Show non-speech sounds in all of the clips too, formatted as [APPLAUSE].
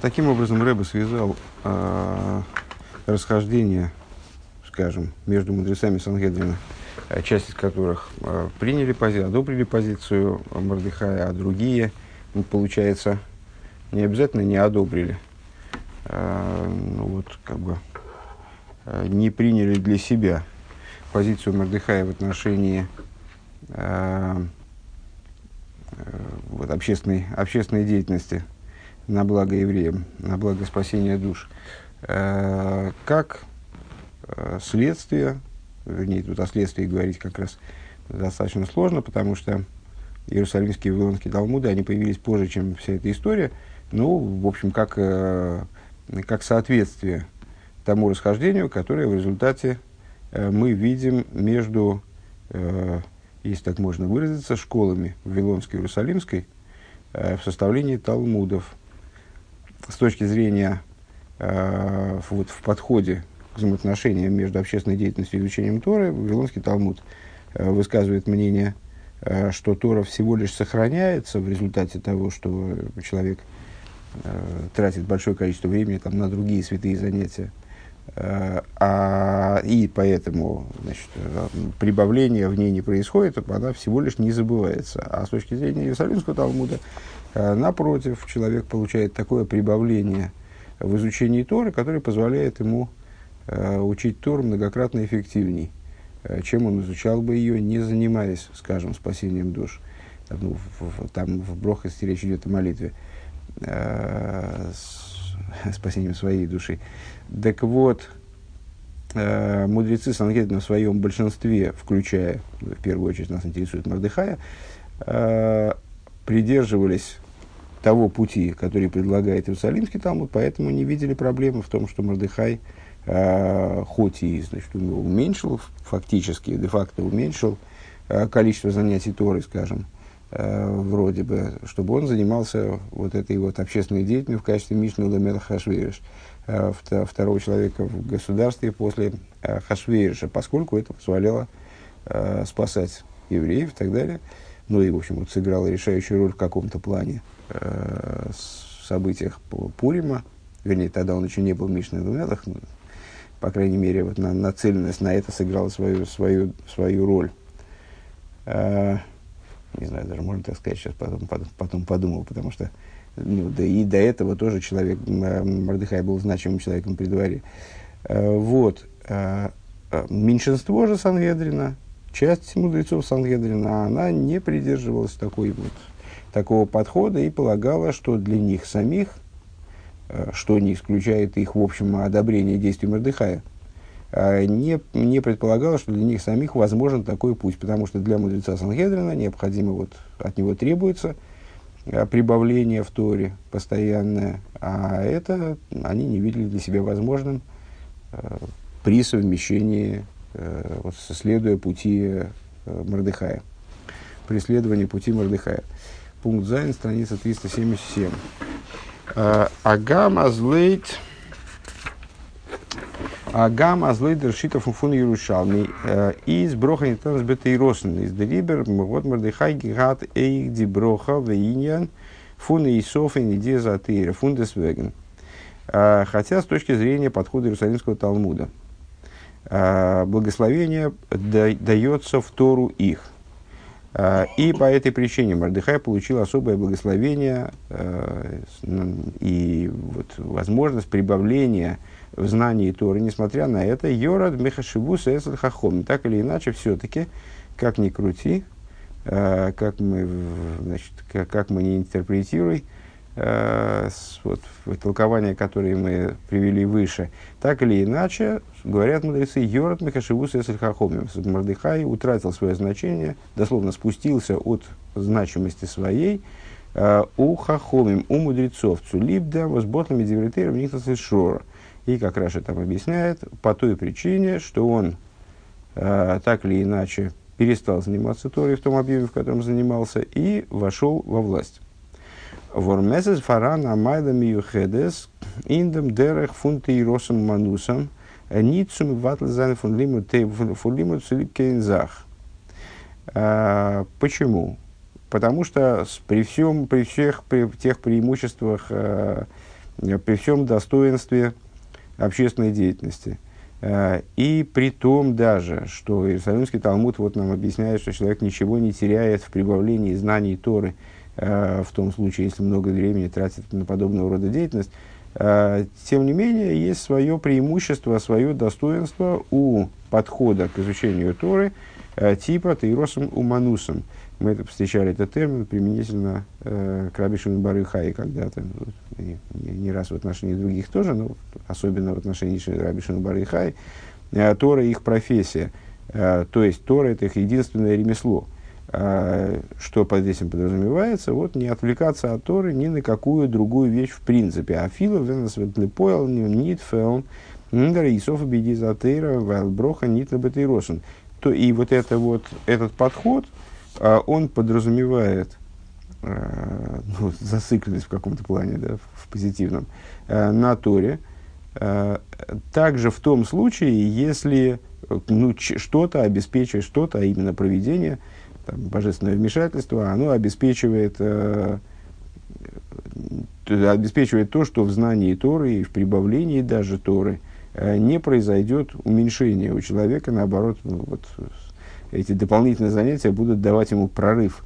Таким образом, Рэбе связал э, расхождение, скажем, между мудрецами Сангедрина, э, часть из которых э, приняли пози, одобрили позицию Мордыхая, а другие, ну, получается, не обязательно не одобрили, э, ну, вот, как бы, э, не приняли для себя позицию Мордыхая в отношении э, э, вот, общественной, общественной деятельности – на благо евреям, на благо спасения душ, э, как э, следствие, вернее, тут о следствии говорить как раз достаточно сложно, потому что Иерусалимские и Вавилонские Талмуды, они появились позже, чем вся эта история, ну, в общем, как, э, как соответствие тому расхождению, которое в результате мы видим между, если так можно выразиться, школами Вавилонской и Иерусалимской в составлении Талмудов – с точки зрения э, вот, в подходе к взаимоотношениям между общественной деятельностью и изучением Торы, Вавилонский Талмуд э, высказывает мнение, э, что Тора всего лишь сохраняется в результате того, что человек э, тратит большое количество времени там, на другие святые занятия. Э, а, и поэтому значит, э, прибавление в ней не происходит, она всего лишь не забывается. А с точки зрения Иерусалимского Талмуда, напротив, человек получает такое прибавление в изучении Торы, которое позволяет ему э, учить Тору многократно эффективней, э, чем он изучал бы ее, не занимаясь, скажем, спасением душ. Там, ну, в, там в Брохасте речь идет о молитве, э, с, [LAUGHS] спасением своей души. Так вот, мудрецы Сангедрина в своем большинстве, включая, в первую очередь нас интересует Мордыхая, придерживались того пути, который предлагает Иерусалимский Талмуд, поэтому не видели проблемы в том, что Мордыхай, э, хоть и значит, уменьшил, фактически, де-факто уменьшил э, количество занятий Торой, скажем, э, вроде бы, чтобы он занимался вот этой вот общественной деятельностью в качестве Мишны Ламеда Хашвейриш, э, второго человека в государстве после э, Хашвейриша, поскольку это позволяло э, спасать евреев и так далее. Ну и, в общем, вот сыграла решающую роль в каком-то плане э, событиях Пурима, вернее, тогда он еще не был Мишной Лунелах, но, по крайней мере, вот на, нацеленность на это сыграла свою, свою, свою роль. Э, не знаю, даже можно так сказать, сейчас потом, потом, потом подумал, потому что ну, да и до этого тоже человек, Мордыхай был значимым человеком при дворе. Э, вот. Э, э меньшинство же Сангедрина, часть мудрецов Сангедрина, она не придерживалась такой вот, такого подхода и полагала, что для них самих, э, что не исключает их, в общем, одобрение действий Мордыхая, э, не, не предполагала, что для них самих возможен такой путь, потому что для мудреца Сангедрина необходимо, вот, от него требуется э, прибавление в Торе постоянное, а это они не видели для себя возможным при совмещении вот, следуя пути Мордыхая. Преследование пути Мордыхая. Пункт Зайн, страница 377. Э, Агам азлейт Агам азлейт решитов фун Ярушалми э, из броха не там сбитый росен из дерибер вот Мордыхай гигат эйх ди броха вейньян фун и софен иди за тыра фун десвеген. Хотя с точки зрения подхода Иерусалимского Талмуда – Э, благословение дается в Тору их. Э, и по этой причине Мардыхай получил особое благословение э, и вот возможность прибавления в знании Торы. Несмотря на это, Йорад Мехашивус Эсл Хахом. Так или иначе, все-таки, как ни крути, как мы, значит, как, как мы не интерпретируем, вот, толкования, которые мы привели выше, так или иначе, говорят мудрецы, Йорат Михашивус Эсельхахомим, Мордыхай утратил свое значение, дословно спустился от значимости своей, э, у Хахомим, у мудрецов, Цулибда, возботными дивертейром, Нихтас Шора. И, как Раша там объясняет, по той причине, что он э, так или иначе перестал заниматься Торой в том объеме, в котором занимался, и вошел во власть. Вормесес фаран амайда миюхедес индем дерех фунты и росом манусом ницум ватлзайн фун лимут фун лимут кейнзах. Почему? Потому что при, всем, при всех при тех преимуществах, при всем достоинстве общественной деятельности. И при том даже, что Иерусалимский Талмуд вот нам объясняет, что человек ничего не теряет в прибавлении знаний Торы, в том случае, если много времени тратит на подобного рода деятельность, тем не менее, есть свое преимущество, свое достоинство у подхода к изучению Торы типа Тейросом Уманусом. Мы это встречали этот термин применительно э, к Рабишину Барыхай когда-то, не, не раз в отношении других тоже, но особенно в отношении Рабишину Барыхай. Э, Тора их профессия, э, то есть Тора это их единственное ремесло. Э, что под этим подразумевается? Вот не отвлекаться от Торы ни на какую другую вещь в принципе. А филов венас ветлепоэл нит феон ндер исофа бедизатейра вайлброха нит То и вот это вот этот подход – а он подразумевает э, ну, зацикленность в каком-то плане, да, в позитивном, на Торе, также в том случае, если ну, что-то обеспечивает, что-то, а именно проведение, там, божественное вмешательство, оно обеспечивает, э, обеспечивает то, что в знании Торы и в прибавлении даже Торы э, не произойдет уменьшение у человека, наоборот, ну, вот, эти дополнительные занятия будут давать ему прорыв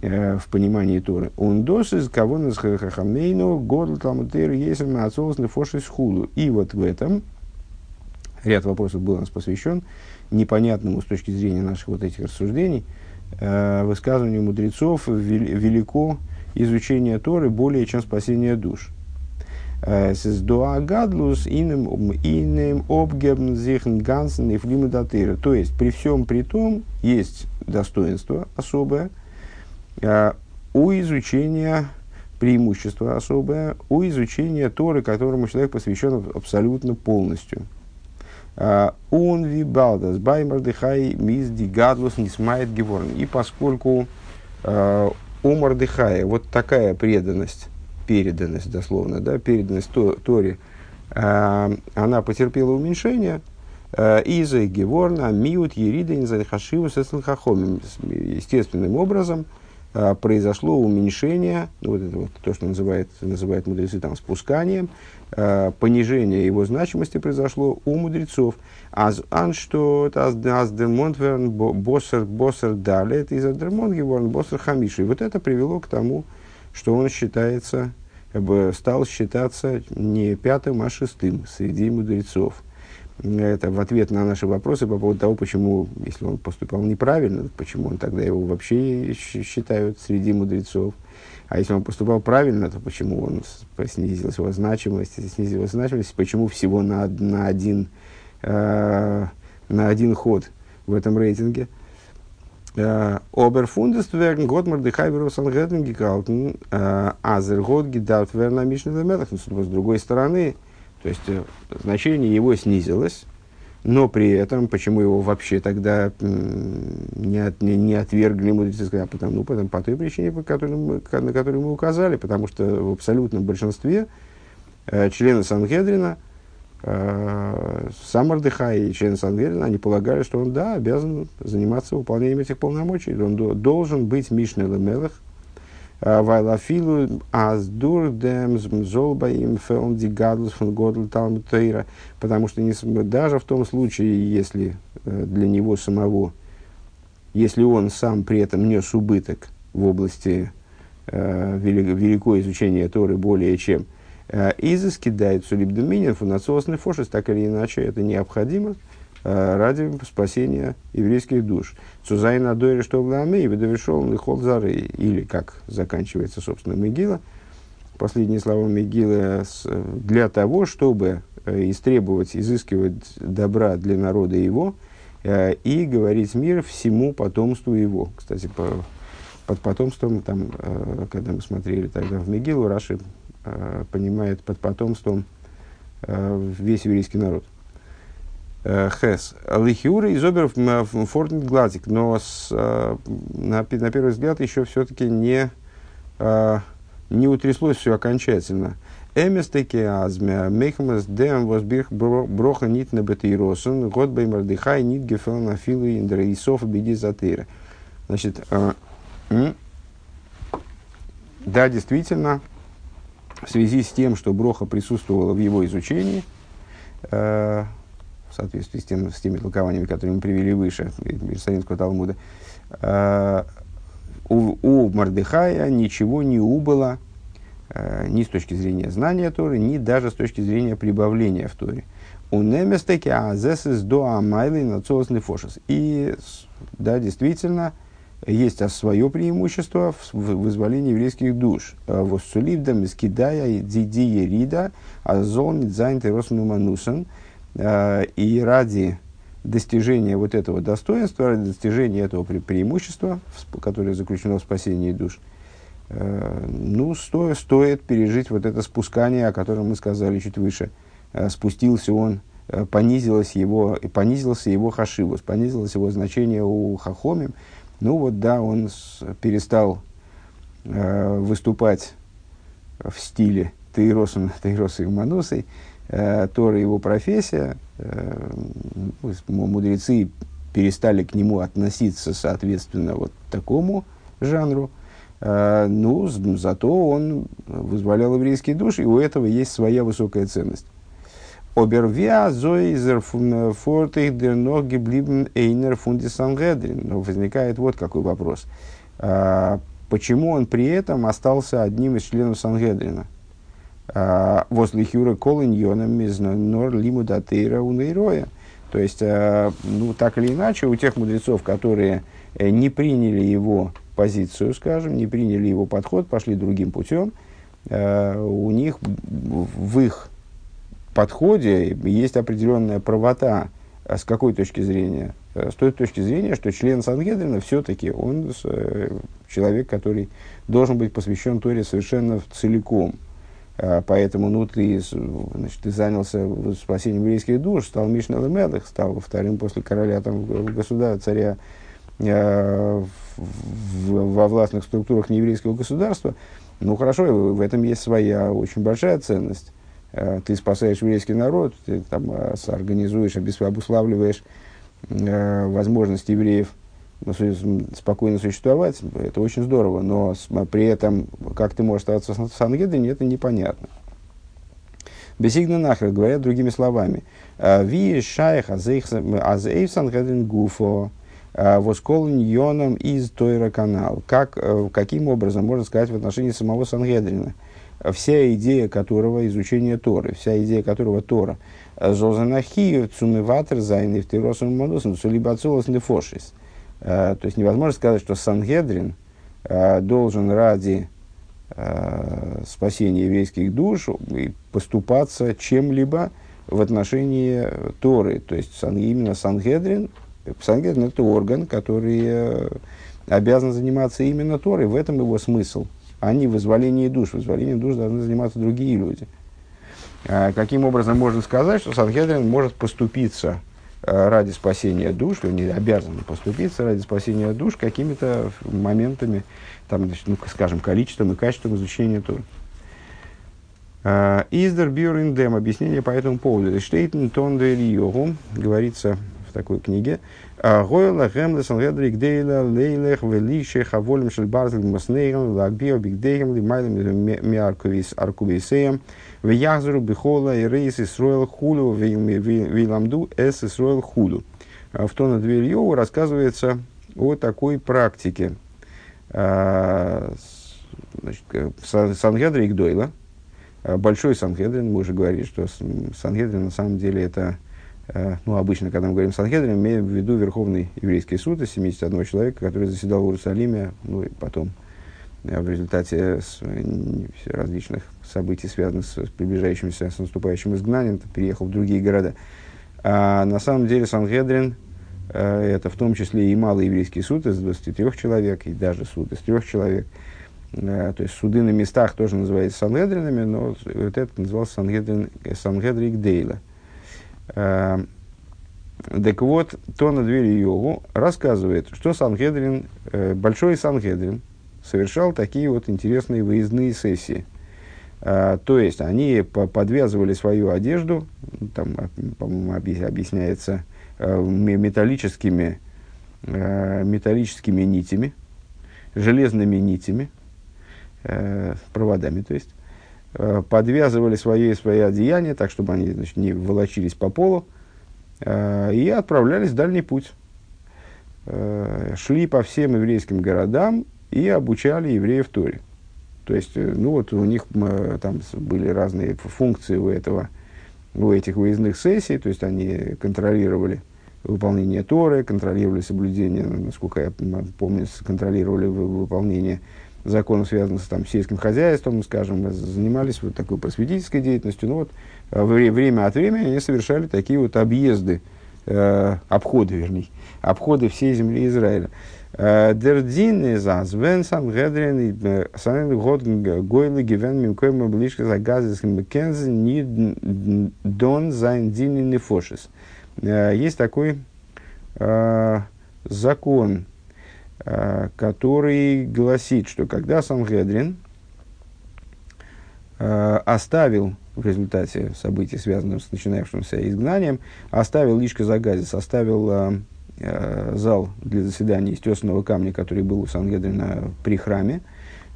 э, в понимании Торы. Он дос из кого нас хахамейну горл талмутер есен отцовс нефошис хулу. И вот в этом ряд вопросов был нас посвящен непонятному с точки зрения наших вот этих рассуждений э, высказыванию мудрецов велико изучение Торы более чем спасение душ. С иным иным обгебн зихн. То есть, при всем при том, есть достоинство особое э, у изучения преимущество особое у изучения Торы, которому человек посвящен абсолютно полностью. Э, он вибалдас баймардыхай мизди гадлус не смает геворн. И поскольку у Мардыхая вот такая преданность переданность, дословно, да, переданность Торе, э, она потерпела уменьшение, из-за Геворна, Миут, Еридин, Захашиву, Сеслхахомим. Естественным образом произошло уменьшение, ну, вот это вот то, что называют, называют мудрецы там спусканием, э, понижение его значимости произошло у мудрецов. Аз ан что аз демонтверн боссер боссер далет из демонт геворн боссер хамиши. Вот это привело к тому, что он считается, как бы стал считаться не пятым, а шестым среди мудрецов. Это в ответ на наши вопросы по поводу того, почему, если он поступал неправильно, почему он тогда его вообще считают среди мудрецов. А если он поступал правильно, то почему он снизилась его значимость, снизилась значимость, почему всего на, на, один, э, на один ход в этом рейтинге – Оберфундест верн год Мордыхай Верусангетен гекалтен, азер верна Мишна С другой стороны, то есть э, значение его снизилось, но при этом, почему его вообще тогда не, от, не, не отвергли мудрецы, а потому, ну, потому, по той причине, по которой мы, на которую мы указали, потому что в абсолютном большинстве э, члены Сангедрина – э, сам Мордыхай и член Сангерина, они полагали, что он, да, обязан заниматься выполнением этих полномочий. Он до, должен быть Мишней Лемелах, а, Вайлафилу аздур дем золбаим фелн дигадлус фон годл талмутейра. Потому что даже в том случае, если э, для него самого, если он сам при этом нес убыток в области э, великого изучения Торы более чем Э, изыски дает сулиб доминин фунациосный фошес, так или иначе это необходимо ради спасения еврейских душ. Цузайна дойре что и выдавишол лихол зары. Или, как заканчивается, собственно, Мегила, последние слова Мегилы, для того, чтобы э, истребовать, изыскивать добра для народа его и говорить мир всему потомству его. Кстати, по, под потомством, там, когда мы смотрели тогда в Мегилу, Раши э, понимает под потомством э, весь еврейский народ. Э, Хес. Лихиура из оберов фортнит глазик, но с, э, на, на первый взгляд еще все-таки не, э, не утряслось все окончательно. Эместеки азмя, мехмас дем возбих броха нит на бетейросен, год бей мардыхай нит гефел на филу индраисов беди затыра. Значит, э, да, действительно, в связи с тем, что Броха присутствовала в его изучении, э, в соответствии с, тем, с теми толкованиями, которые мы привели выше, Иерусалимского Талмуда, э, у, у Мардыхая ничего не убыло э, ни с точки зрения знания Торы, ни даже с точки зрения прибавления в Торе. У неместеки азесис до амайли нацолос нефошес. И, да, действительно, есть свое преимущество в вызволении еврейских душ. Э, Воссуливдам скидая диди ерида, азон дзайн теросну манусен. Э, и ради достижения вот этого достоинства, ради достижения этого пре преимущества, которое заключено в спасении душ, э, ну, сто, стоит пережить вот это спускание, о котором мы сказали чуть выше. Спустился он понизилось его, понизился его хашивус, понизилось его значение у хахомим, ну вот да, он с, перестал э, выступать в стиле Таироса и Манусой, э, Тора его профессия, э, мудрецы перестали к нему относиться соответственно вот такому жанру, э, ну, зато он вызволял еврейские души, и у этого есть своя высокая ценность. Обервиа зоизер фортих дер ног геблибен эйнер фунди сангедрин. Но возникает вот какой вопрос. Почему он при этом остался одним из членов Сангедрина? А, возле Хюра Колиньоном из Нор Лиму Датейра Унейроя. То есть, а, ну, так или иначе, у тех мудрецов, которые э, не приняли его позицию, скажем, не приняли его подход, пошли другим путем, у них в их подходе есть определенная правота. С какой точки зрения? Э, с той точки зрения, что член Сангедрина все-таки он э, человек, который должен быть посвящен Торе совершенно целиком. А, поэтому ну, ты, значит, ты занялся спасением еврейских душ, стал Мишнел Мелых, стал вторым после короля там, государя, царя э, в, во властных структурах нееврейского государства. Ну хорошо, в этом есть своя очень большая ценность. Э, ты спасаешь еврейский народ, ты там организуешь, обуславливаешь э, возможность евреев спокойно существовать, это очень здорово, но при этом, как ты можешь оставаться в Сангедрине, это непонятно. Бесигна нахер, говорят другими словами. Ви шайх азейв Сангедрин гуфо восколн йоном из Тойра канал. Как, каким образом можно сказать в отношении самого Сангедрина? вся идея которого изучение Торы, вся идея которого Тора. Зозанахи цумиватер зайны в тиросом модусом сулибацулос лефошис. Э, то есть невозможно сказать, что Сангедрин э, должен ради э, спасения еврейских душ поступаться чем-либо в отношении Торы. То есть именно Сангедрин, Сангедрин это орган, который обязан заниматься именно Торой. В этом его смысл – а не вызволении душ. Вызволением душ должны заниматься другие люди. Каким образом можно сказать, что Санхедрин может поступиться ради спасения душ, что не обязан поступиться ради спасения душ какими-то моментами, там, значит, ну, скажем, количеством и качеством изучения Торы. Издер Бюриндем, объяснение по этому поводу. Штейтен Йогу, говорится в такой книге, Гойла гемле сангедри гдейла лейлех велише хаволем шель барзель маснейгам лагбио бигдейгам лимайлем миарковис аркубисеем вяхзру бихола и рейс Исроэл хулю виламду эс Исроэл хулю. В Тона Дверьеву рассказывается о такой практике. Значит, Сангедри Гдойла, большой Сангедрин, мы уже говорили, что Сангедрин на самом деле это Э, ну, обычно, когда мы говорим Санхедрин, имеем в виду Верховный еврейский суд из 71 человека, который заседал в Иерусалиме, ну и потом э, в результате различных событий, связанных с приближающимся, с наступающим изгнанием, переехал в другие города. А на самом деле Сангедрин э, это в том числе и малый еврейский суд из 23 человек, и даже суд из трех человек. То есть суды на местах тоже называются Сангедринами, но вот это назывался Сангедрин, Сангедрик Дейла – так вот, то на двери Йогу рассказывает, что Сангедрин, э, большой Сангедрин, совершал такие вот интересные выездные сессии. Э, то есть, они подвязывали свою одежду, там, по-моему, объясняется, э, металлическими, металлическими нитями, железными нитями, проводами, то есть, подвязывали свои, свои одеяния, так, чтобы они значит, не волочились по полу, и отправлялись в дальний путь. Шли по всем еврейским городам и обучали евреев Торе. То есть, ну вот у них там были разные функции у этого, у этих выездных сессий, то есть они контролировали выполнение Торы, контролировали соблюдение, насколько я помню, контролировали выполнение законов, связанных с там, сельским хозяйством, скажем, занимались вот такой просветительской деятельностью. Ну вот, э, время от времени они совершали такие вот объезды, э, обходы, вернее, обходы всей земли Израиля. Э, Дердин из Азвен, Сангедрин, э, Санен год Гойлы, Гивен, Мимкойма, Блишка, Загазис, Мекензи, Ни Дон, Зайн, Дин, Нефошис. Есть такой закон, Э, который гласит, что когда Сангедрин э, оставил в результате событий, связанных с начинавшимся изгнанием, оставил Лишка Загазис, оставил э, э, зал для заседания из тесаного камня, который был у Сангедрина при храме,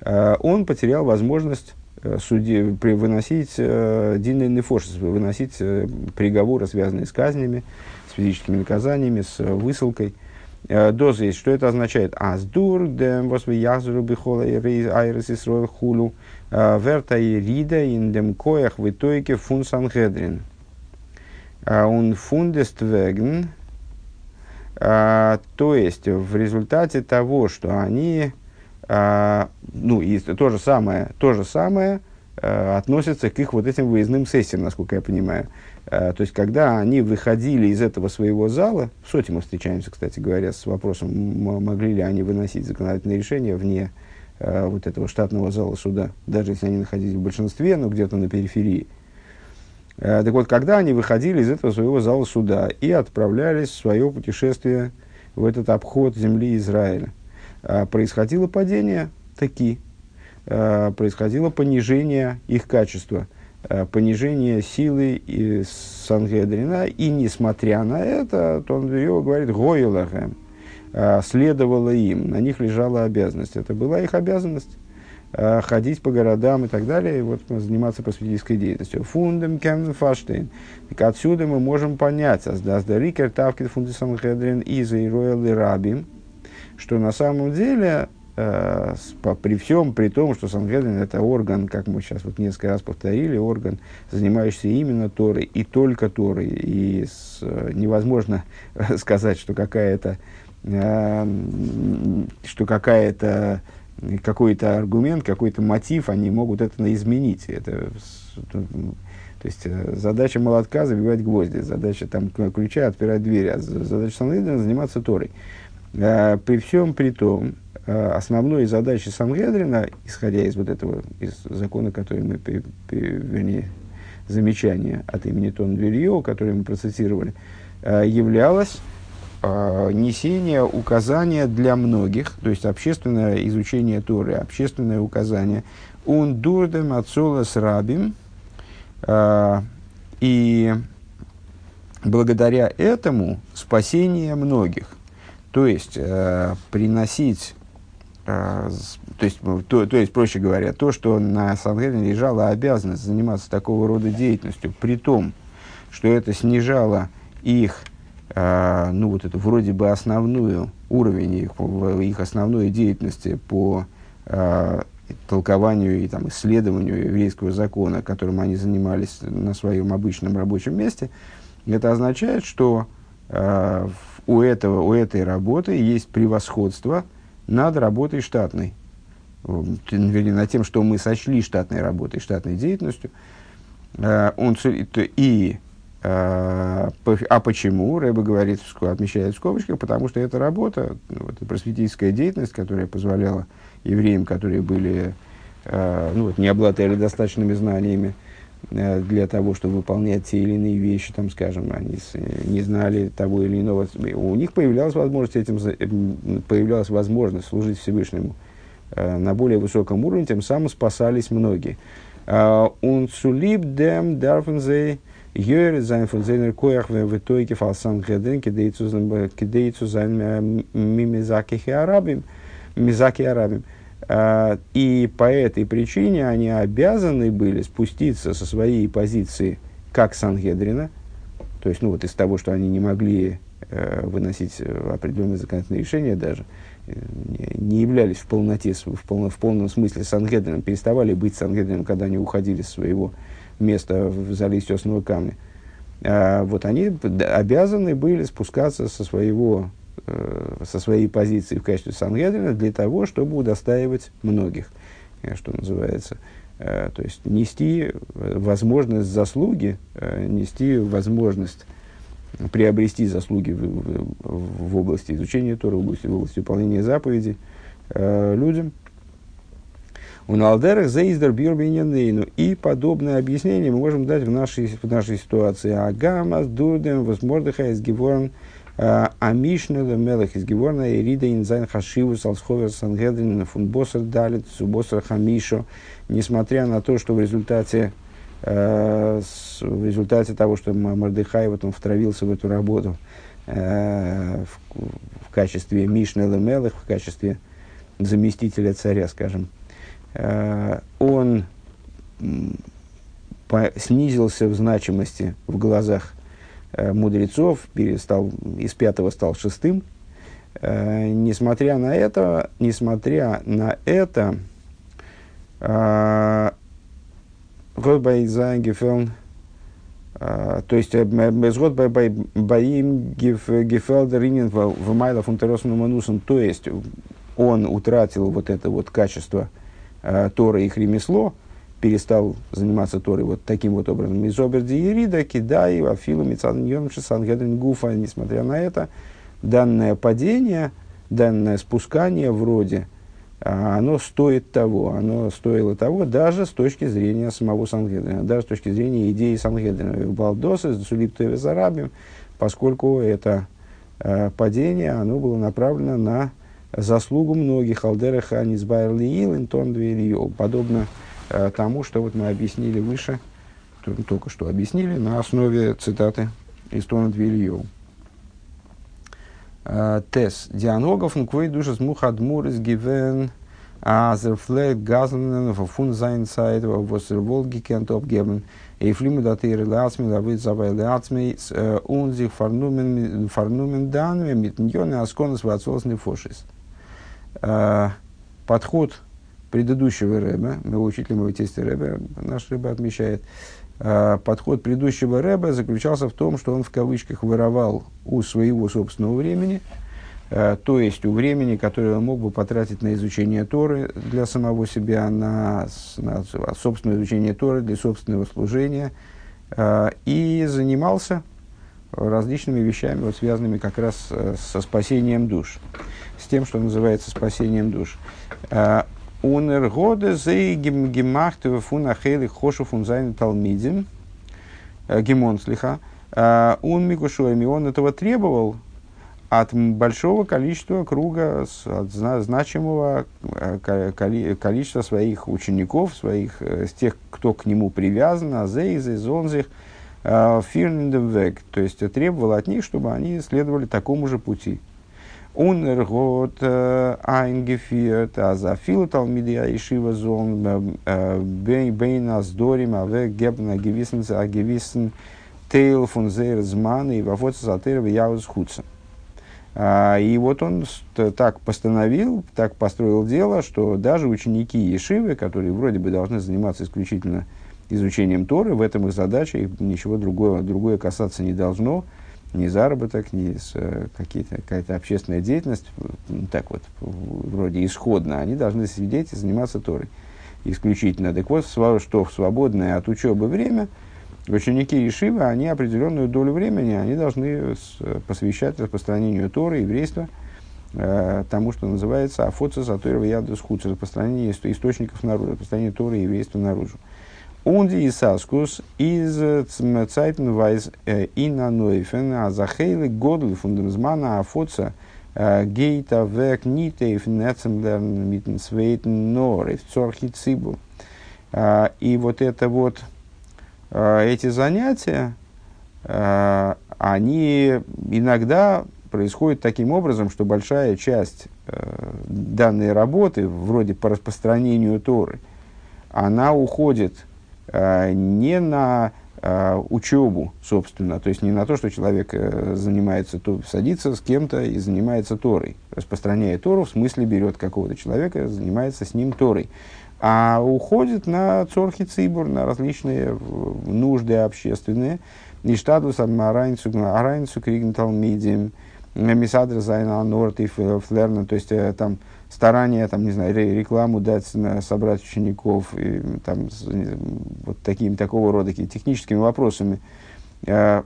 э, он потерял возможность суде, выносить э, динный нефошис, выносить э, приговоры, связанные с казнями, с физическими наказаниями, с высылкой – Э, доза есть. Что это означает? Аздур, дем вас язру бихола айрес исроил хулу, э, верта и рида ин дем коях в итоге фун сангедрин. Он э, фундест веген, то есть в результате того, что они, ну и то же самое, то же самое относится к их вот этим выездным сессиям, насколько я понимаю. Э, то есть, когда они выходили из этого своего зала, в соте мы встречаемся, кстати говоря, с вопросом, могли ли они выносить законодательные решения вне э, вот этого штатного зала суда, даже если они находились в большинстве, но где-то на периферии. Э, так вот, когда они выходили из этого своего зала суда и отправлялись в свое путешествие в этот обход земли Израиля, происходило падение таки, происходило понижение их качества – понижение силы и Сангедрина, и несмотря на это, то он говорит, Гойлахем, э, следовало им, на них лежала обязанность. Это была их обязанность э, ходить по городам и так далее, и вот заниматься просветительской деятельностью. Фундем кемн фаштейн. Так отсюда мы можем понять, аздарикер тавкит фунды Сангедрин из и Рабим, что на самом деле э, при всем, при том, что Сангедрин это орган, как мы сейчас вот несколько раз повторили, орган, занимающийся именно Торой и только Торой. И с, невозможно [LAUGHS] сказать, что какая-то э, что какая-то какой-то аргумент, какой-то мотив, они могут это изменить. Это, то есть э, задача молотка забивать гвозди, задача там, ключа отпирать двери, а задача Сангедрина заниматься Торой. Э, при всем при том, Э, основной задачей Сангедрина, исходя из вот этого, из закона, который мы, вернее, замечания от имени Тон Вильо, который мы процитировали, э, являлось несение указания для многих, то есть общественное изучение Торы, общественное указание «Un дурдем ацолас рабим» и благодаря этому спасение многих. То есть приносить а, то есть, то, то есть, проще говоря, то, что на Сангедрин лежала обязанность заниматься такого рода деятельностью, при том, что это снижало их, э, ну вот это вроде бы основную уровень их, их основной деятельности по э, толкованию и там, исследованию еврейского закона, которым они занимались на своем обычном рабочем месте, это означает, что э, у, этого, у этой работы есть превосходство – над работой штатной, вернее, над тем, что мы сочли штатной работой, штатной деятельностью. Э, он, и, э, а почему? Рэба говорит, отмечает в скобочках, потому что эта работа, ну, это просветительская деятельность, которая позволяла евреям, которые были, э, ну, вот, не обладали достаточными знаниями, для того, чтобы выполнять те или иные вещи, там, скажем, они не знали того или иного. У них появлялась возможность этим, появлялась возможность служить Всевышнему на более высоком уровне, тем самым спасались многие. Он сулиб дем дарфензей von seiner Koyach в итоге фалсан гедрин кидейцу зайн мимизаки арабим мизаки арабим Э, и по этой причине они обязаны были спуститься со своей позиции как Сангедрина, то есть, ну вот из того, что они не могли э, выносить определенные законодательные решения даже, э, не являлись в полноте, в, полно, в полном смысле Сангедрином, переставали быть Сангедрином, когда они уходили с своего места в зале тесного камня. А, вот они обязаны были спускаться со, своего, со своей позиции в качестве Сангедрина для того, чтобы удостаивать многих, э, что называется. Э, то есть нести возможность заслуги, нести возможность приобрести заслуги в, в, в области изучения Тора, в области, в области выполнения заповедей людям – у Налдерах заиздер бирбинянейну. И подобное объяснение мы можем дать в нашей, в нашей ситуации. Агама с дурдем возмордыха из геворн а, Амишна мелах из геворна Ирида инзайн хашиву салсховер сангедрин фунбосер далит субосер хамишо. Несмотря на то, что в результате э, в результате того, что Мордыхай вот он втравился в эту работу э, в, в качестве Мишны Лемелых, в качестве заместителя царя, скажем, Э, он снизился в значимости в глазах мудрецов, перестал, из пятого стал шестым. Э, несмотря на это, несмотря на это, Гефелн, то есть Безгод Баим Гефелдер в Майла Фунтеросну Манусом, то есть он утратил вот это вот качество – э, Тора их ремесло, перестал заниматься Торой вот таким вот образом. Из Оберди Ерида, Кидай, Афилу, Мицан Сангедрин Гуфа, несмотря на это, данное падение, данное спускание вроде, а, оно стоит того, оно стоило того даже с точки зрения самого Сангедрина, даже с точки зрения идеи Сангедрина. Балдосы, Сулип Зарабим, поскольку это э, падение, оно было направлено на заслугу многих Алдереха Низбайр Лиил, Интон Двильё, подобно тому, что вот мы объяснили выше, только что объяснили, на основе цитаты из Тона Двильё. Э, Тес. Дианогов нквей душа смухадмур из гивен азерфлет газлен фун зайнцайт восер волги кент обгeben Эйфлиму даты релацми лавит завай лацми он sich farnumen dann mit ньоне асконес вацолсный фошист. Э, подход предыдущего Рэба, моего учителя, моего тестя Рэба, наш Рэба отмечает, э, подход предыдущего Рэба заключался в том, что он в кавычках воровал у своего собственного времени, э, то есть у времени, которое он мог бы потратить на изучение Торы для самого себя, на, на собственное изучение Торы, для собственного служения, и занимался различными вещами, вот, связанными как раз со спасением душ с тем, что называется спасением душ. А, Унер годы зей гемахту фун ахели хошу фун зайн талмидим. А, гемон слиха. Он мигушуами, он этого требовал от большого количества круга, от значимого количества своих учеников, своих, тех, кто к нему привязан, азейзы, зонзих, фирндевек, то есть требовал от них, чтобы они следовали такому же пути. Унергот eingeführt, also viele Talmidi Yeshiva sollen bei нас дорим, а в гебна gewissen Teil von sehr Zman и вафот сатыр в яуз худса. И вот он так постановил, так построил дело, что даже ученики Ешивы, которые вроде бы должны заниматься исключительно изучением Торы, в этом их задача, их ничего другого, другое касаться не должно, ни заработок, ни э, какая-то общественная деятельность, так вот, вроде исходно, они должны сидеть и заниматься Торой исключительно. Так вот, что в свободное от учебы время ученики Ешивы, они определенную долю времени, они должны посвящать распространению Торы, еврейства, э, тому, что называется афоца сатойрова ядус хуца, распространение источников народа, распространение Торы и еврейства наружу. Унди и Саскус из Zeitenweis in Neufen, а Захейлы Годл Фундерзмана Афоца Гейта Век Нитейф Нецемлерн Митн Свейтен Норев Цорхи Цибу. И вот это вот, эти занятия, они иногда происходит таким образом, что большая часть данной работы, вроде по распространению Торы, она уходит не на э, учебу, собственно, то есть не на то, что человек э, занимается, то, садится с кем-то и занимается Торой, распространяет Тору, в смысле берет какого-то человека, занимается с ним Торой, а уходит на цорхи цибур, на различные нужды общественные, и штадлус арайнцу, арайнцу кригн талмидим, мисадр зайна норт и флерна, то есть э, там старания, там, не знаю, рекламу дать, собрать учеников, и, там, вот такими, такого рода техническими вопросами, э,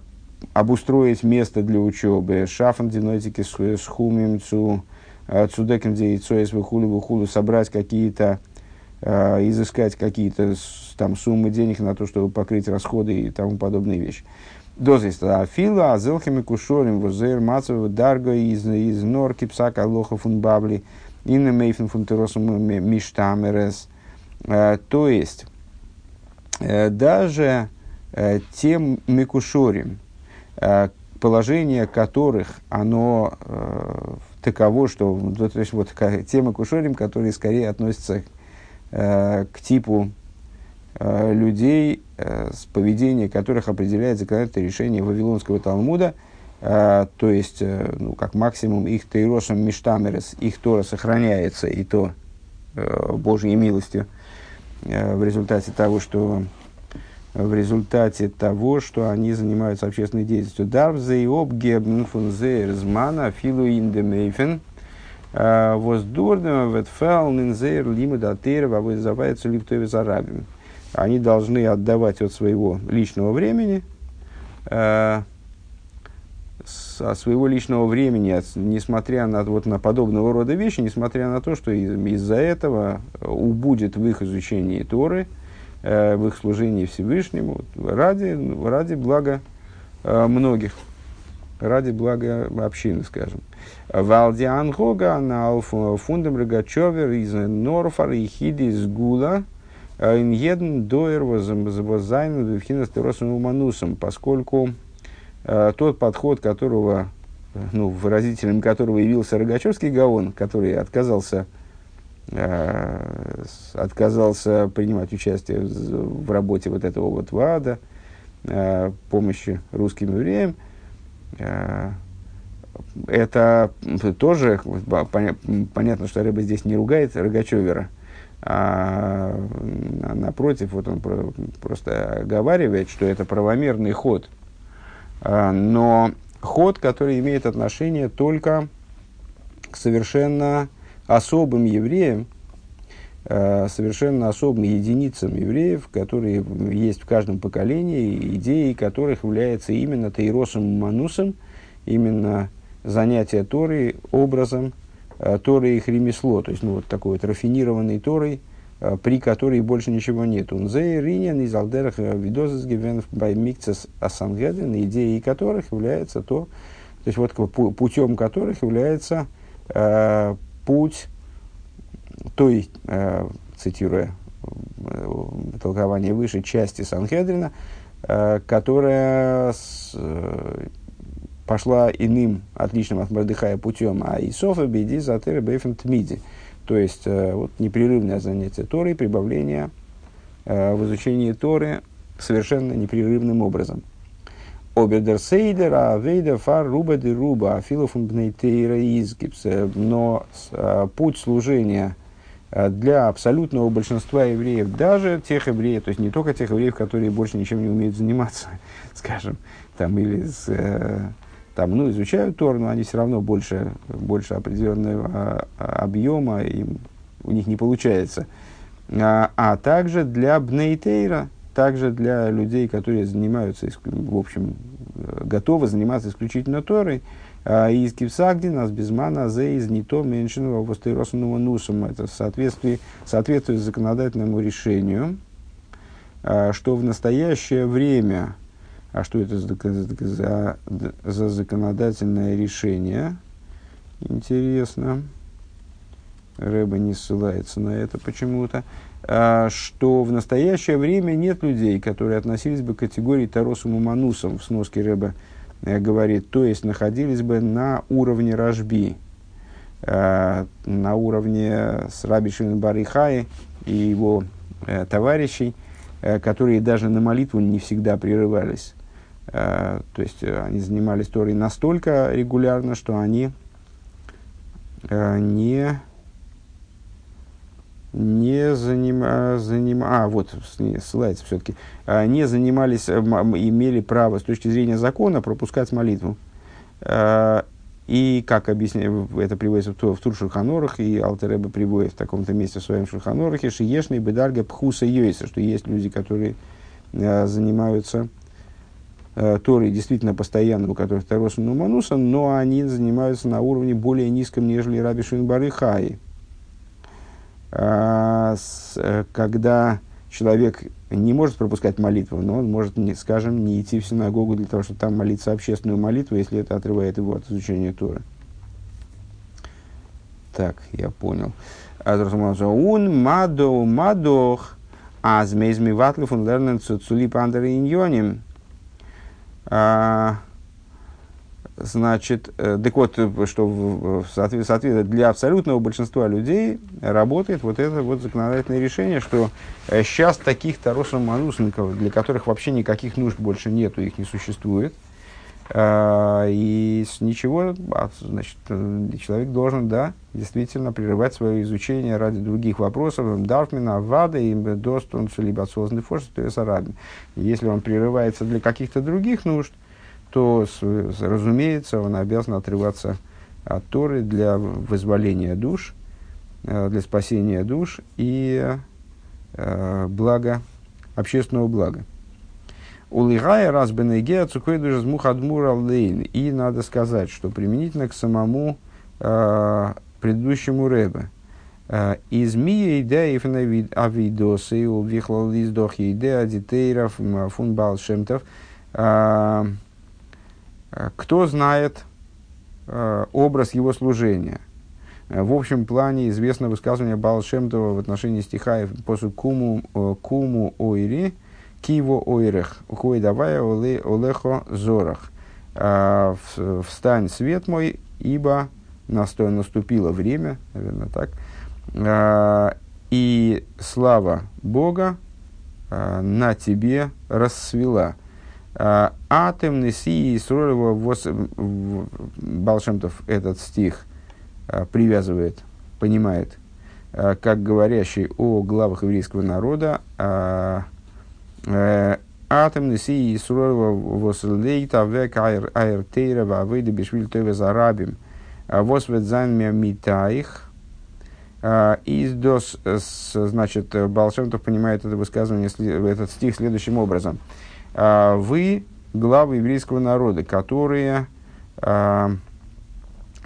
обустроить место для учебы, шафан динотики с хумимцу, э, цудекем деяцоис выхулю выхулю, собрать какие-то, э, изыскать какие-то там суммы денег на то, чтобы покрыть расходы и тому подобные вещи. Дозис афила, азелхами кушорим, возер мацев, дарго из, из норки, псака, лоха фун бабли, инна мейфен фун теросом миштамерес. Э, то есть, э, даже э, тем микушорим, положение которых, оно таково, что, то есть, вот, те микушорим, которые скорее относятся к типу Э, людей, э, с поведения которых определяет законодательное решение Вавилонского Талмуда, э, то есть, ну, как максимум, их тейросом миштамерес, их Тора сохраняется, и то Божьей милостью, в результате того, что в результате того, что они занимаются общественной деятельностью. Дарвзе и обгебн фунзе змана филу индемейфен воздурдем ветфел нинзейр лимудатер вавызавается лифтове зарабим они должны отдавать от своего личного времени, э, с, от своего личного времени, от, несмотря на, вот, на подобного рода вещи, несмотря на то, что из, из-за этого убудет в их изучении Торы, э, в их служении Всевышнему, ради, ради блага э, многих, ради блага общины, скажем. Валдиан Гога на фундам Рогачевер из Норфар и Хиди из Гула – Иньедн доер возайн вхина стеросом уманусом, поскольку э, тот подход, которого, ну, выразителем которого явился Рогачевский Гаон, который отказался, э, отказался принимать участие в работе вот этого вот ВАДа, э, помощи русским евреям, э, это тоже понятно, что Рыба здесь не ругает Рогачевера, а напротив, вот он про, просто оговаривает, что это правомерный ход, а, но ход, который имеет отношение только к совершенно особым евреям, а, совершенно особым единицам евреев, которые есть в каждом поколении, идеей которых является именно Таиросом Манусом, именно занятие Торы образом Э, Торы их ремесло, то есть ну, вот такой вот рафинированный Торой, э, при которой больше ничего нет. Он зе ринен из алдерах э, видозес гивен бай микцес асангеден, идеей которых является то, то есть вот путем которых является э, путь той, э, цитируя толкование выше, части Санхедрина, э, которая с, э, пошла иным, отличным от Мордыхая путем, а Исофа беди за бейфен тмиди. То есть, э, вот, непрерывное занятие Торой, прибавление э, в изучении Торы совершенно непрерывным образом. Обердер сейдер, а вейдер фар руба де руба, афилофун бнейтейра изгипс. Но э, путь служения для абсолютного большинства евреев, даже тех евреев, то есть не только тех евреев, которые больше ничем не умеют заниматься, [LAUGHS] скажем, там, или с, там, ну, изучают Тор, но они все равно больше, больше определенного а, объема, им, у них не получается. А, а также для Бнейтейра, также для людей, которые занимаются, в общем, готовы заниматься исключительно Торой, а, из Кивсагди нас безмана зе из не то меньшинного востыросного нусом. Это в соответствии, соответствует законодательному решению, а, что в настоящее время а что это за, за, за законодательное решение? Интересно. Рэба не ссылается на это почему-то. А, что в настоящее время нет людей, которые относились бы к категории Таросум Манусом в сноске Рэба говорит, то есть находились бы на уровне Рожби, на уровне с Раби Барихай и его товарищей, которые даже на молитву не всегда прерывались. То есть они занимались Торой настолько регулярно, что они не не занима, заним, а вот ссылается все-таки, не занимались, э, имели право с точки зрения закона пропускать молитву. И, как объясняет, это приводится в, в Тур Шульханорах, и Алтереба приводит в таком-то месте в своем Шульханорахе, Шиешный Бедарга Пхуса Йойса, что есть люди, которые занимаются Торой действительно постоянно, у которых Таросу Нумануса, но они занимаются на уровне более низком, нежели Раби Шуинбары Хаи. А, э, когда человек не может пропускать молитву, но он может, скажем, не идти в синагогу для того, чтобы там молиться общественную молитву, если это отрывает его от изучения Торы. Так, я понял. Он мадо мадох аз мейзми ватлу фун лернен цуцули пандер иньоним. А, Значит, э, так вот, э, что в, соответствии для абсолютного большинства людей работает вот это вот законодательное решение, что сейчас э, таких Тарошин Манусников, для которых вообще никаких нужд больше нету, их не существует, и ничего, а, значит, человек должен, да, действительно прерывать свое изучение ради других вопросов, Дарфмина, Авада, и Достон, либо осознанный форс, то есть Если он прерывается для каких-то других нужд, то, разумеется, он обязан отрываться от Торы для вызволения душ, э, для спасения душ и э, блага, общественного блага. Улигая раз бенеге цукойдуш мухадмур лейн. И надо сказать, что применительно к самому э, предыдущему Рэбе. Э, из мия идея авидосы увихлал издох идея дитейров фун балшемтов. Э, кто знает э, образ его служения. В общем плане известно высказывание Балшемтова в отношении стиха после куму, куму ойри, киво ойрех, хой давая олехо зорах. Встань, свет мой, ибо наступило время, наверное, так, и слава Бога на тебе расцвела. А, Атем неси Исруэлева Балшемтов этот стих а, привязывает, понимает, а, как говорящий о главах еврейского народа, Атем неси Исруэлева вослейта век айр тейра вавейда бишвиль теве зарабим וואס וועט זיין מיט אייך איז דאס, значит, Балшемтов понимает это высказывание, этот стих следующим образом – вы главы еврейского народа, которые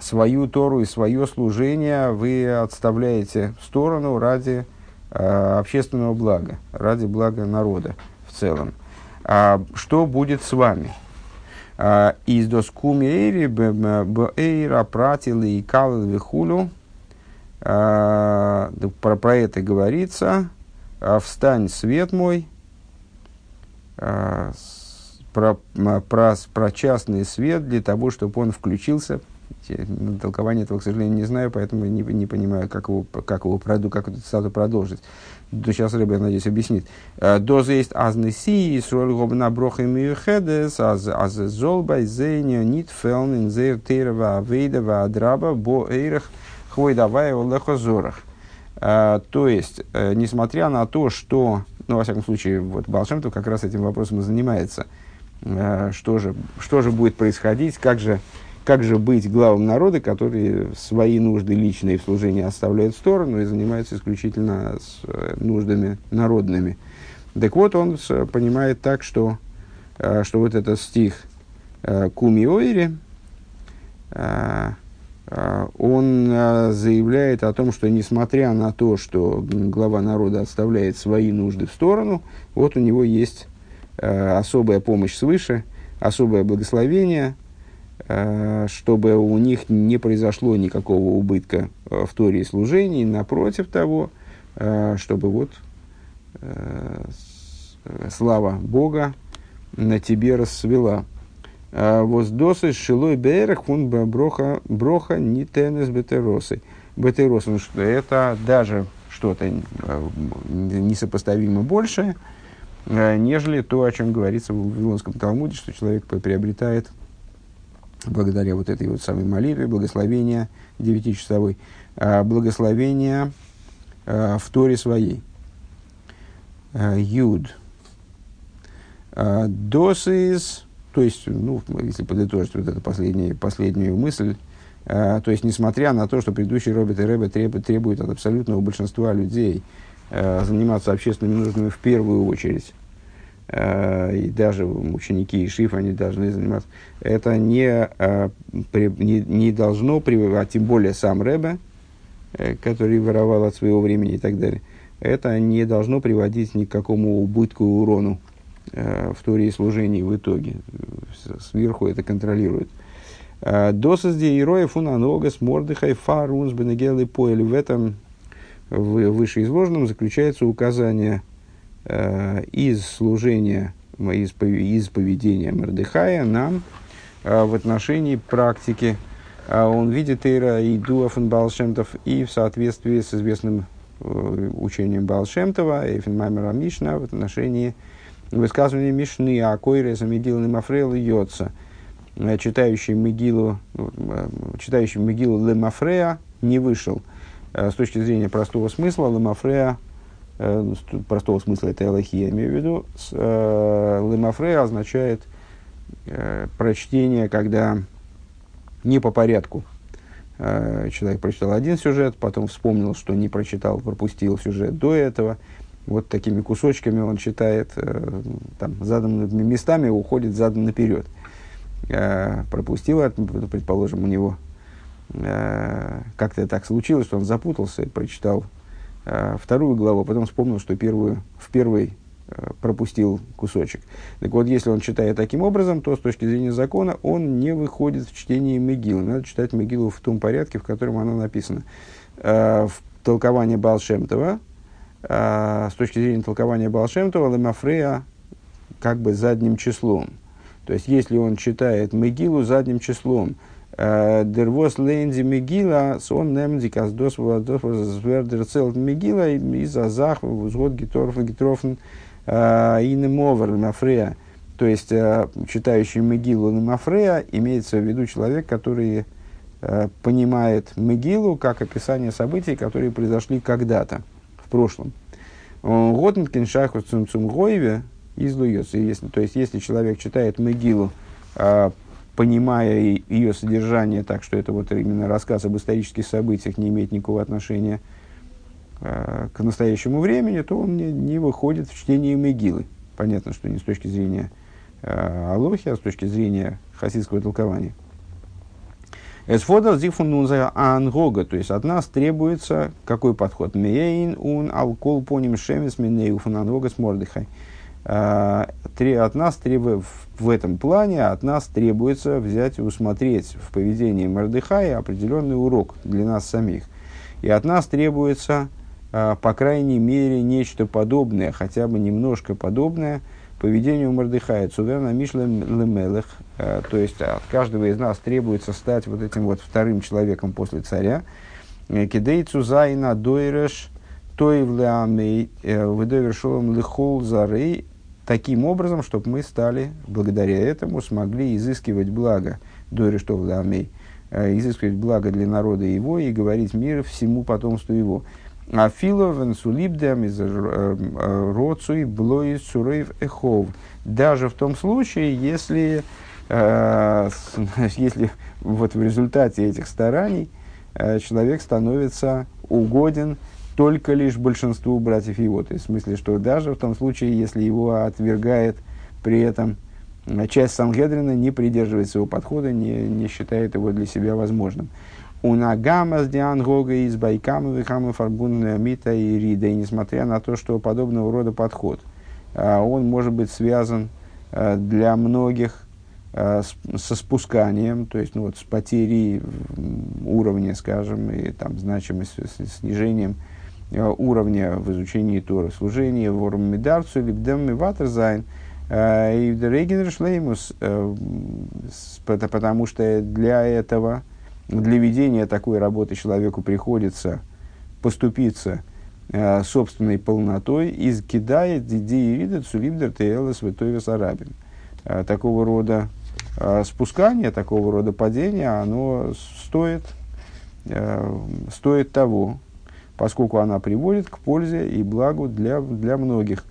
свою Тору и свое служение вы отставляете в сторону ради общественного блага, ради блага народа в целом. Что будет с вами? Из доскуми эйри бэйра пратили и калил вихулю. Про, про это говорится. Встань, свет мой, а, про, про, про частный свет для того, чтобы он включился. Толкование этого, к сожалению, не знаю, поэтому не, не понимаю, как его, как его проду, как эту цитату продолжить. То сейчас Рыба, я надеюсь, объяснит. А, Доза есть азнеси, сроль гобна броха мюхедес, аз золбай зейня нит фелн инзейр тейрова авейдова адраба бо эйрах хвой давай олехо зорах. А, то есть, э, несмотря на то, что ну, во всяком случае, вот Балшемтов как раз этим вопросом и занимается. Э, что же, что же будет происходить, как же, как же быть главам народа, которые свои нужды личные в служении оставляют в сторону и занимаются исключительно с э, нуждами народными. Так вот, он понимает так, что, э, что вот этот стих Куми Ойри, он заявляет о том, что несмотря на то, что глава народа отставляет свои нужды в сторону, вот у него есть особая помощь свыше, особое благословение, чтобы у них не произошло никакого убытка в Торе и служении, напротив того, чтобы вот слава Бога на тебе расцвела. Воздосы шилой берег он броха, броха не тенес бетеросы. Бетеросы, ну, что это даже что-то несопоставимо большее, нежели то, о чем говорится в Вавилонском Талмуде, что человек приобретает благодаря вот этой вот самой молитве, благословения девятичасовой, благословения в Торе своей. Юд. Досис, то есть, ну, если подытожить вот эту последнюю, последнюю мысль, то есть, несмотря на то, что предыдущий Роберт и Рэбе требуют, требуют от абсолютного большинства людей заниматься общественными нуждами в первую очередь, и даже ученики и шиф, они должны заниматься, это не, не, не должно прививать, тем более сам Рэбе, который воровал от своего времени и так далее – это не должно приводить ни к какому убытку и урону э, в Торе и в итоге. Сверху это контролирует. Э, Досозди героев фунаногас мордыхай фарунс бенегелы поэль. В этом в вышеизложенном заключается указание э, из служения, из, из поведения Мордыхая нам э, в отношении практики. Э, он видит Эйра и Дуаф и в соответствии с известным Э, учением Балшемтова, Эйфенмаймера Мишна в отношении высказывания Мишны о Койре Замедилы Мафрел э, читающий Мегилу, э, читающий Мегилу Лемафрея не вышел. С точки зрения простого смысла, Лемафрея, простого смысла это Элохи, я имею в виду, Лемафрея означает прочтение, когда не по порядку, Э, человек прочитал один сюжет, потом вспомнил, что не прочитал, пропустил сюжет до этого. Вот такими кусочками он читает, э, там, заданными местами уходит задом наперед. Э, пропустил, предположим, у него как-то так случилось, что он запутался и прочитал вторую главу, а потом вспомнил, что первую, в первой Э, пропустил кусочек. Так вот, если он читает таким образом, то с точки зрения закона он не выходит в чтении Мегилы. Надо читать Мегилу в том порядке, в котором она написана. Э, в толковании Балшемтова, э, с точки зрения толкования Балшемтова, Лемафрея как бы задним числом. То есть, если он читает Мегилу задним числом, Дервос лейнди Мегила, сон немди каздос владос звердер целт Мегила, из Азах, взгод гиторф гитрофн, Э, и немовер Мафрея, то есть э, читающий Мегилу Мафрея, имеется в виду человек, который э, понимает Мегилу как описание событий, которые произошли когда-то, в прошлом. Готн киншаху цумцум гойве излуется. То есть, если человек читает Мегилу, понимая ее содержание так, что это вот именно рассказ об исторических событиях не имеет никакого отношения Э, к настоящему времени, то он не, не выходит в чтение Мегилы. Понятно, что не с точки зрения э, Алохи, а с точки зрения хасидского толкования. Эсфода зифунунза ангога, то есть от нас требуется какой подход? Мейн ун алкол поним шемис минею фунангога с мордыхай. От нас требует, в этом плане от нас требуется взять и усмотреть в поведении Мордыхая определенный урок для нас самих. И от нас требуется а, по крайней мере, нечто подобное, хотя бы немножко подобное поведению Мордыхая. Цуверна Мишлем Лемелех, а, то есть от каждого из нас требуется стать вот этим вот вторым человеком после царя. Кидейцу Зайна Дойреш Тоевлеамей э, Выдовершолом Лихол Зарей таким образом, чтобы мы стали, благодаря этому, смогли изыскивать благо Дойреш Тоевлеамей, э, изыскивать благо для народа его и говорить мир всему потомству его. Афило венсулибдем из э, э, роцуй блои сурейв эхов. Даже в том случае, если, [LAUGHS] если вот в результате этих стараний человек становится угоден только лишь большинству братьев его. То есть в смысле, что даже в том случае, если его отвергает при этом часть Сангедрина, не придерживается его подхода, не, не считает его для себя возможным. У Нагама с Диангога из Байкама Вихама Фарбун Мита и Рида. И несмотря на то, что подобного рода подход, а, он может быть связан а, для многих со спусканием, то есть ну, вот, с потерей уровня, скажем, и там, значимость, снижением уровня в изучении Тора, служения, ворм медарцу, либдем ватерзайн, И в Рейгенер Шлеймус, потому что для этого, для ведения такой работы человеку приходится поступиться собственной полнотой, из кидает идеи Рида Цулибдер Теэлес Ветойвес Арабин. Такого рода спускание, такого рода падение, оно стоит, стоит того, поскольку она приводит к пользе и благу для, для многих.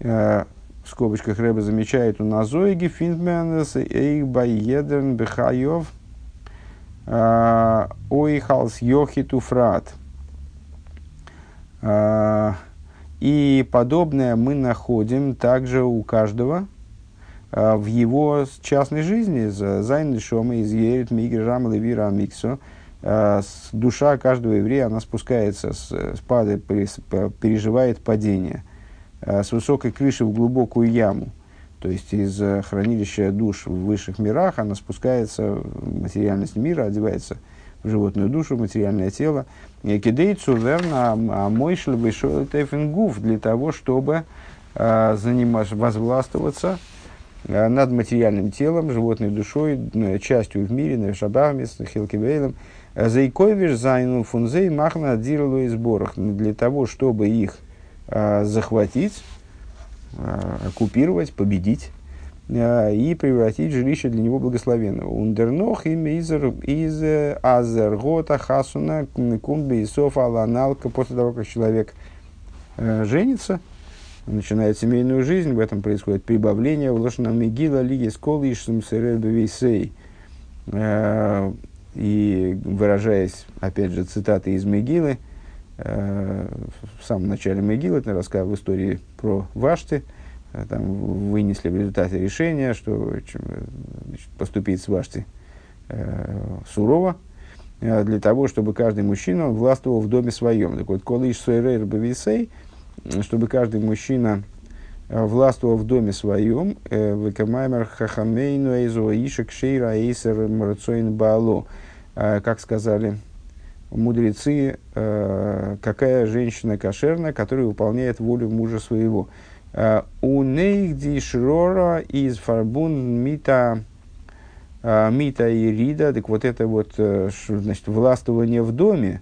Э, в скобочках Рэба замечает у Назоиги Финтменес Эйх Байедерн Бехайов э, Ойхалс Йохиту Фрат. Э, и подобное мы находим также у каждого в его частной жизни. Зайн Шома из Ерит Мигер Рам Левира Миксо – Э, душа каждого еврея, она спускается, спадает, переживает падение э, с высокой крыши в глубокую яму. То есть из э, хранилища душ в высших мирах она спускается в материальность мира, одевается в животную душу, в материальное тело. Кидейцу верно, а мой гуф для того, чтобы заниматься, возгластвоваться над материальным телом, животной душой, частью в мире, шабахами, хилкивейлом, Зайковиш зайну фунзей махна дирлу и сборах. Для того, чтобы их а, захватить, а, оккупировать, победить а, и превратить жилище для него благословенного. Ундернох им изер из азергота хасуна кумби и софа аланалка. После того, как человек а, женится, начинает семейную жизнь, в этом происходит прибавление в лошадном мегила лиги сколы ишсум сей и выражаясь, опять же, цитаты из Мегилы, э, в самом начале Мегилы, это рассказ в истории про Вашты, э, там вынесли в результате решения, что значит, поступить с Вашти э, сурово, э, для того, чтобы каждый мужчина властвовал в доме своем. Так вот, колыш суэрейр бависей, чтобы каждый мужчина э, властвовал в доме своем, э, векамаймер хахамейну эйзо ишек шейра эйсер марцоин баало, Э, как сказали мудрецы, э, какая женщина кошерная, которая выполняет волю мужа своего. Э, у нейгди шрора из фарбун мита мита и рида, так вот это вот значит, властвование в доме,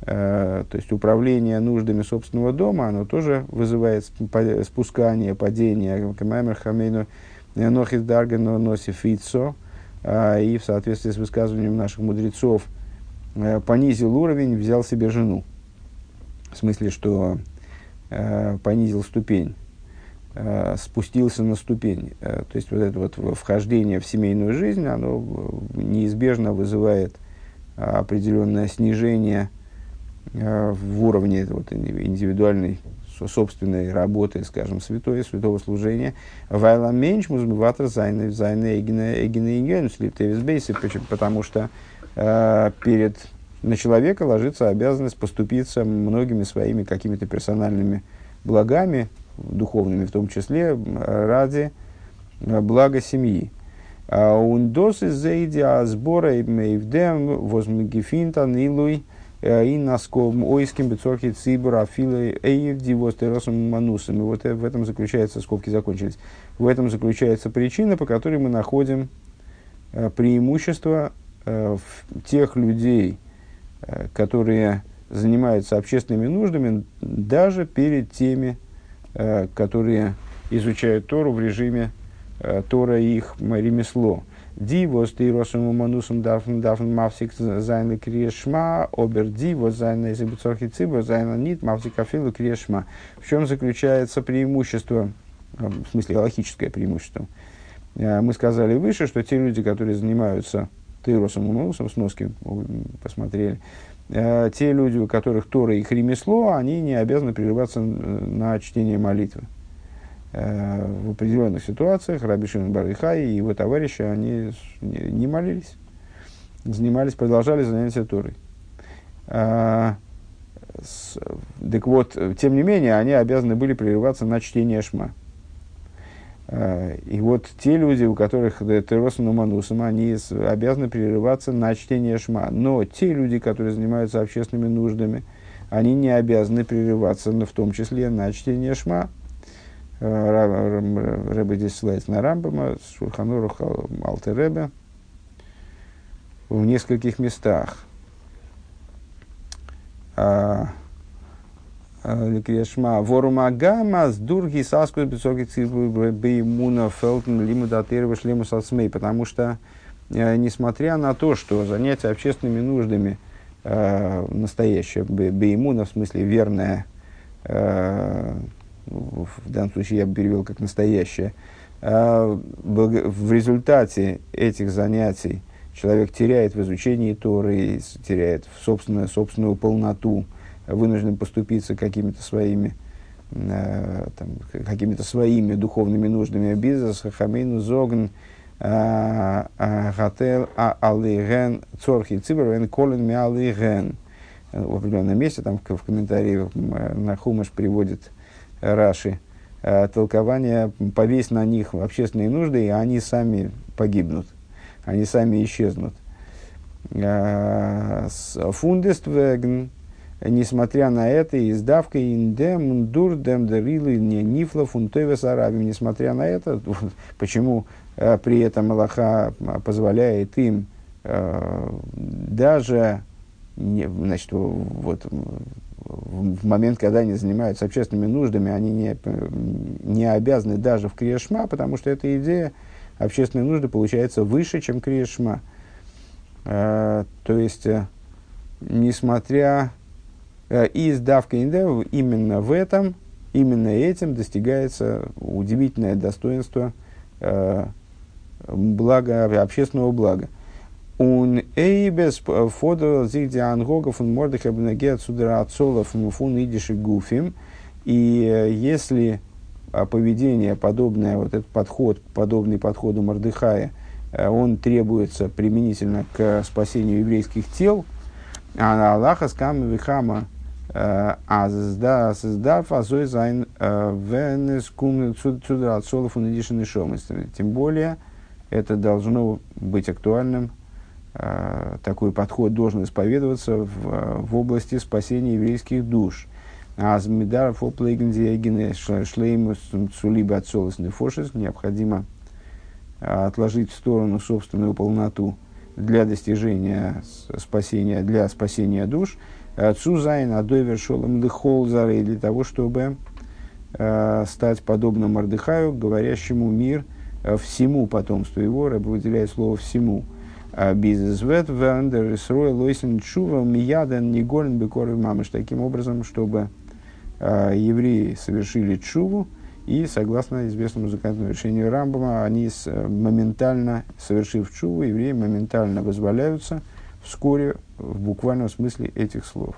то есть управление нуждами собственного дома, оно тоже вызывает спускание, падение. Камаймер хамейну нохис даргано носифицо. А, и в соответствии с высказыванием наших мудрецов э, понизил уровень, взял себе жену. В смысле, что э, понизил ступень, э, спустился на ступень. То есть вот это вот вхождение в семейную жизнь, оно неизбежно вызывает определенное снижение в уровне вот, индивидуальной собственной работы, скажем, святой, святого служения. Вайла меньш музмыватор зайны зайны эгины потому что э, перед на человека ложится обязанность поступиться многими своими какими-то персональными благами, духовными в том числе, ради э, блага семьи. Ундос из зейди сбора и мейвдем возмегифинта нилуй – и наском ойским бецорки цибура афилы эйвди востеросом манусом. И вот в этом заключается, скобки закончились, в этом заключается причина, по которой мы находим э, преимущество э, тех людей, э, которые занимаются общественными нуждами, даже перед теми, которые изучают Тору в режиме Тора их ремесло. די וואס תורתם אומנותם דארפן דארפן מפסיק זיין קריאת שמע, אבער די וואס זיינען עוסק בצרכי ציבור זיינען ניט מפסיק אפילו קריאת שמע. В чем заключается преимущество, э, в смысле логическое преимущество? Э, мы сказали выше, что те люди, которые занимаются תורתם אומנותם, сноски посмотрели, э, те люди, у которых Тора их ремесло, они не обязаны прерываться на чтение молитвы. Э, в определенных ситуациях Раби Шимон Барихай и его товарищи, они не молились, занимались, продолжали занятия Торой. А, так вот, тем не менее, они обязаны были прерываться на чтение Шма. А, и вот те люди, у которых Теросом Манусом, они обязаны прерываться на чтение Шма. Но те люди, которые занимаются общественными нуждами, они не обязаны прерываться, в том числе на чтение Шма. Рэбе здесь ссылается на Рамбама, Шурханорух Алтеребе в нескольких местах. А, Ликрешма. Ворумагама с дурги цибу беймуна фелтен лимуда терва шлему сацмей. Потому что, э, несмотря на то, что занятие общественными нуждами э, настоящее, беймуна, в смысле верное, э, в данном случае я бы перевел как настоящее, в результате этих занятий человек теряет в изучении Торы, теряет собственную, собственную полноту, вынужден поступиться какими-то своими э, какими-то своими духовными нуждами. Бизнес хамейну зогн гател а алиген цорхи цибер колен ми алиген в определенном месте там в, в комментарии на Хумаш приводит Раши э, толкование повесь на них общественные нужды и они сами погибнут они сами исчезнут э, фундествеген несмотря на это, издавка индем дурдем дарилы не нифла фунтове сарабим. Несмотря на это, [LAUGHS] почему э, при этом Аллаха позволяет им даже не, значит, вот, в момент, когда они занимаются общественными нуждами, они не, не обязаны даже в Криешма, потому что эта идея общественные нужды получается выше, чем Криешма. Э, то есть, э, несмотря Э, и издавка индев именно в этом, именно этим достигается удивительное достоинство э, блага, общественного блага. Он эйбес фодо зигди ангогов он мордых абнеге отсюда отцолов фун идиши гуфим. И э, если поведение подобное, вот этот подход, подобный подходу Мордыхая, он требуется применительно к спасению еврейских тел, а Аллаха скам вихама а создав азой зайн венес кум цудра от солов унидишен Тем более, это должно быть актуальным, такой подход должен исповедоваться в, в области спасения еврейских душ. Азмидар шлеймус цулиба от солос нефошес необходимо отложить в сторону собственную полноту для достижения спасения, для спасения душ – Цузайн адойвер шолом лихол зарей для того, чтобы э, стать подобным Мордыхаю, говорящему мир э, всему потомству его, Рэб выделяет слово всему. Бизнесвет вендер исрой лойсен чува мияден неголен бекоры мамыш. Таким образом, чтобы э, евреи совершили чуву, и, согласно известному законодательному решению Рамбама, они с, моментально, совершив чуву, евреи моментально вызволяются вскоре в буквальном смысле этих слов.